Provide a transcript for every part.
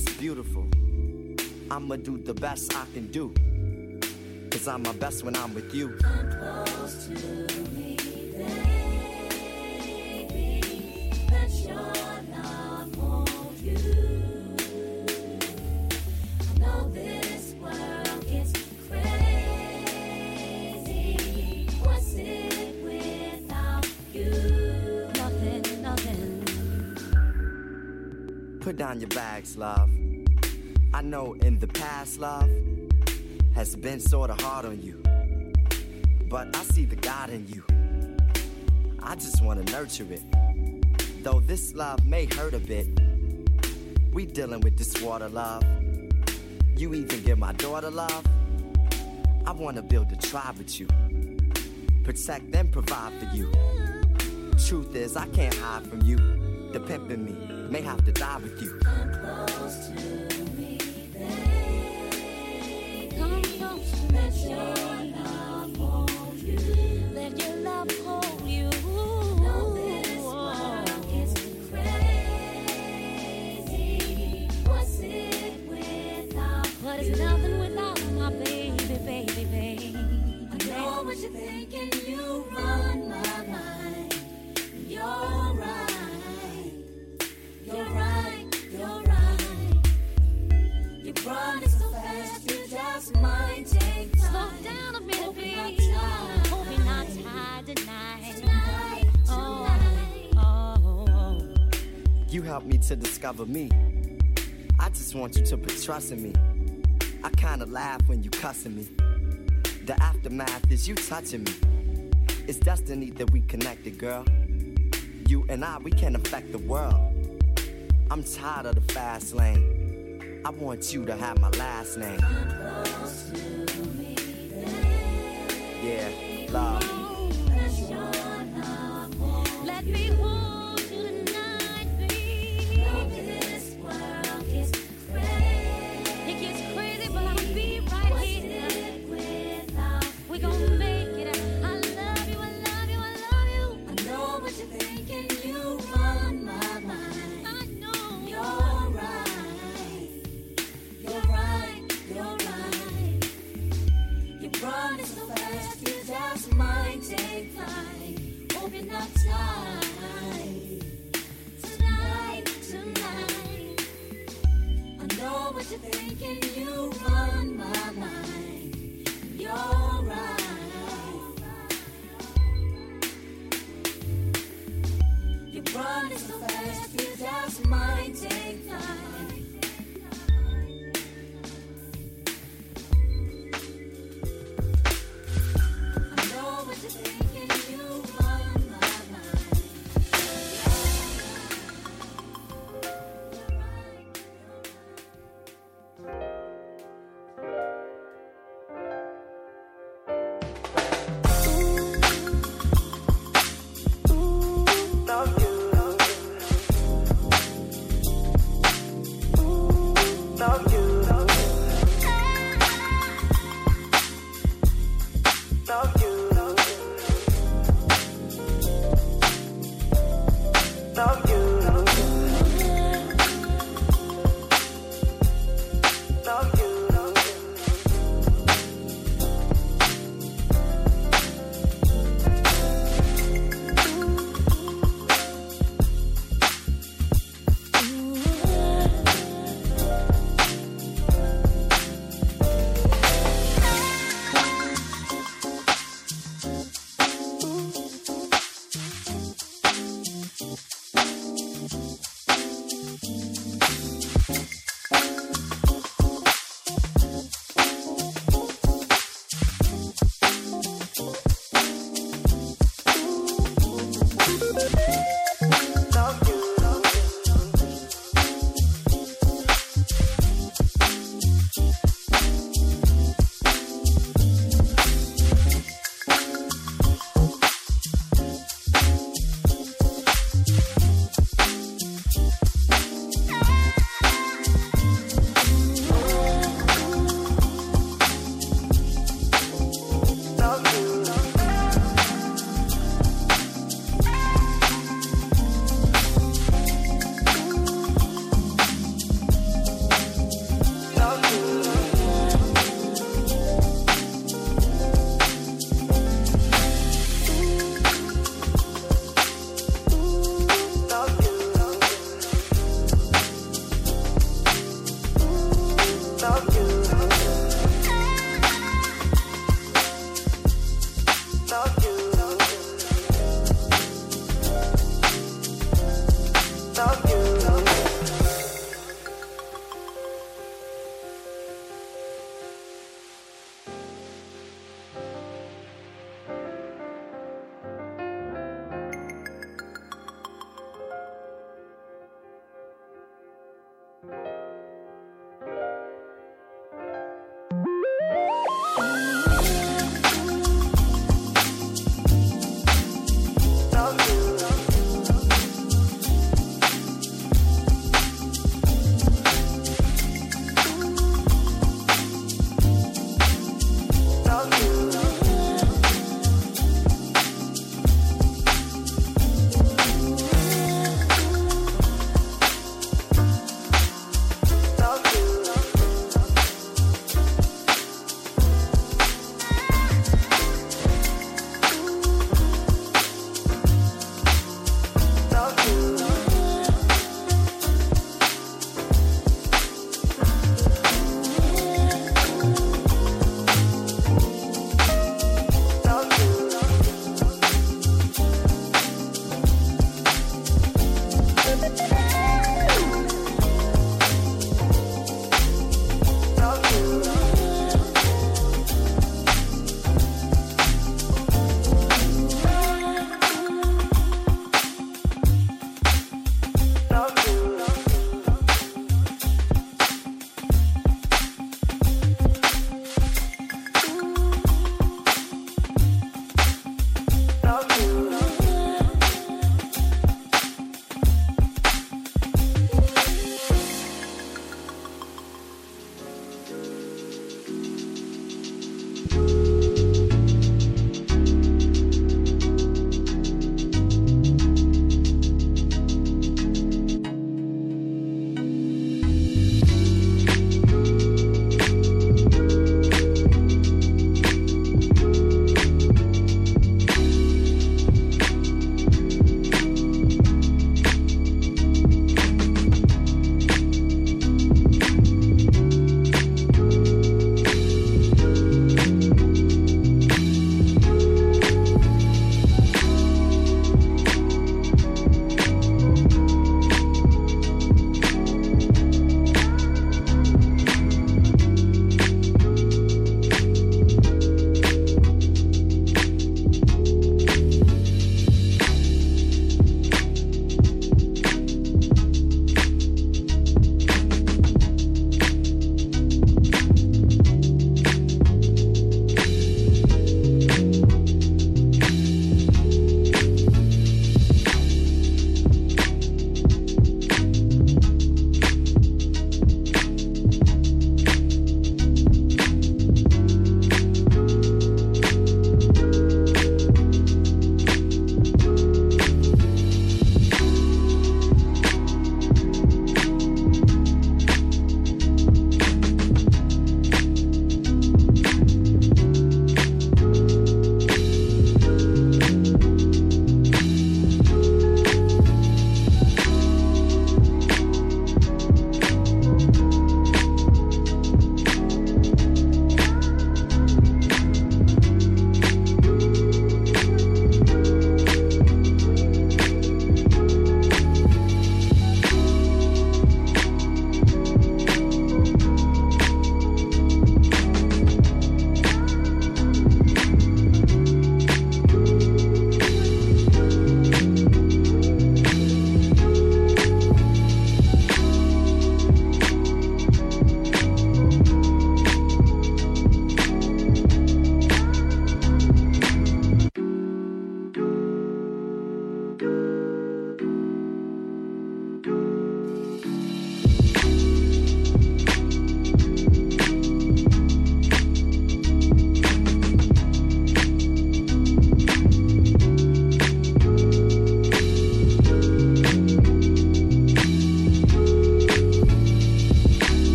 is beautiful. I'ma do the best I can do. Cause I'm my best when I'm with you. Love. I know in the past, love has been sorta hard on you. But I see the God in you. I just wanna nurture it. Though this love may hurt a bit, we dealing with this water love. You even give my daughter love. I wanna build a tribe with you. Protect and provide for you. Truth is, I can't hide from you. The pimp in me may have to die with you. But Helped me to discover me. I just want you to put trust in me. I kinda laugh when you cussing me. The aftermath is you touching me. It's destiny that we connected, girl. You and I, we can affect the world. I'm tired of the fast lane. I want you to have my last name. Yeah, love.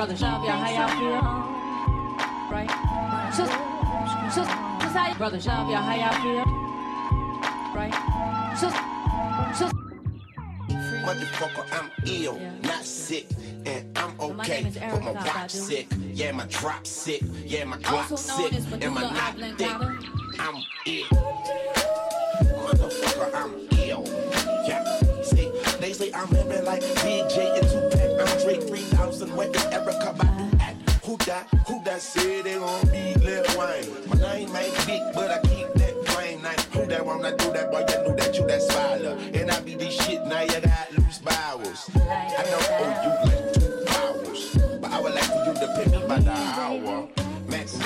So how you, brothers? Yeah, how y'all feel? Right? So how you, brothers? Yeah, how y'all feel? Right? So, so, Motherfucker, I'm ill, Yeah. not sick, and I'm okay. is But my rock sick, yeah, my drop sick, yeah, my Glock sick, and my knock thick. I'm ill. Motherfucker, I'm ill. Yeah, see, they say I'm living like DJ and Andre 3000, where is Erykah Badu at? Who that? Who that said they gon' be Lil Wayne? My name ain't big, but I keep that plain name. Who that wanna do that? Boy, you knew that you that spider. And I be this shit, now you got loose bowels. I don't owe oh, you like two hours, but I would like for you to pay me by the hour. Max.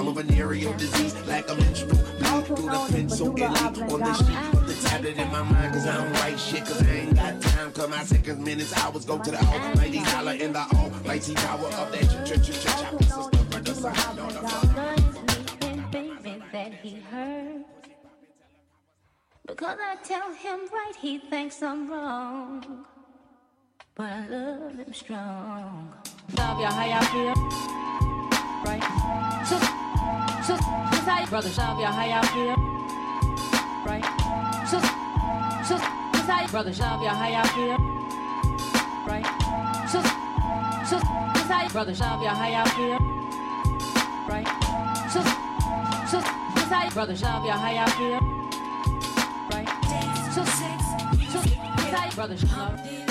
I'm a venereal disease, like a menstrual bleed through the pencil elite on the street. Put the tablet in my mind, cause I don't write shit, cause I ain't got time. Cause my seconds, minutes, hours go to the almighty dollar in the almighty power of that ch ch ch ch system. Brother, son, know the fuck. that he heard. Because I tell him right, he thinks I'm wrong. But I love him strong. yeah, how y'all feel? Right? So, so, so how brothers? Yeah, how y'all feel? Right? So, so, so how brothers? Yeah, how y'all feel? Right? So, so, so how brothers? Yeah, how y'all feel? Right? So, so, so how brothers? Yeah, how y'all feel? Right? So, so, so how brothers? Yeah.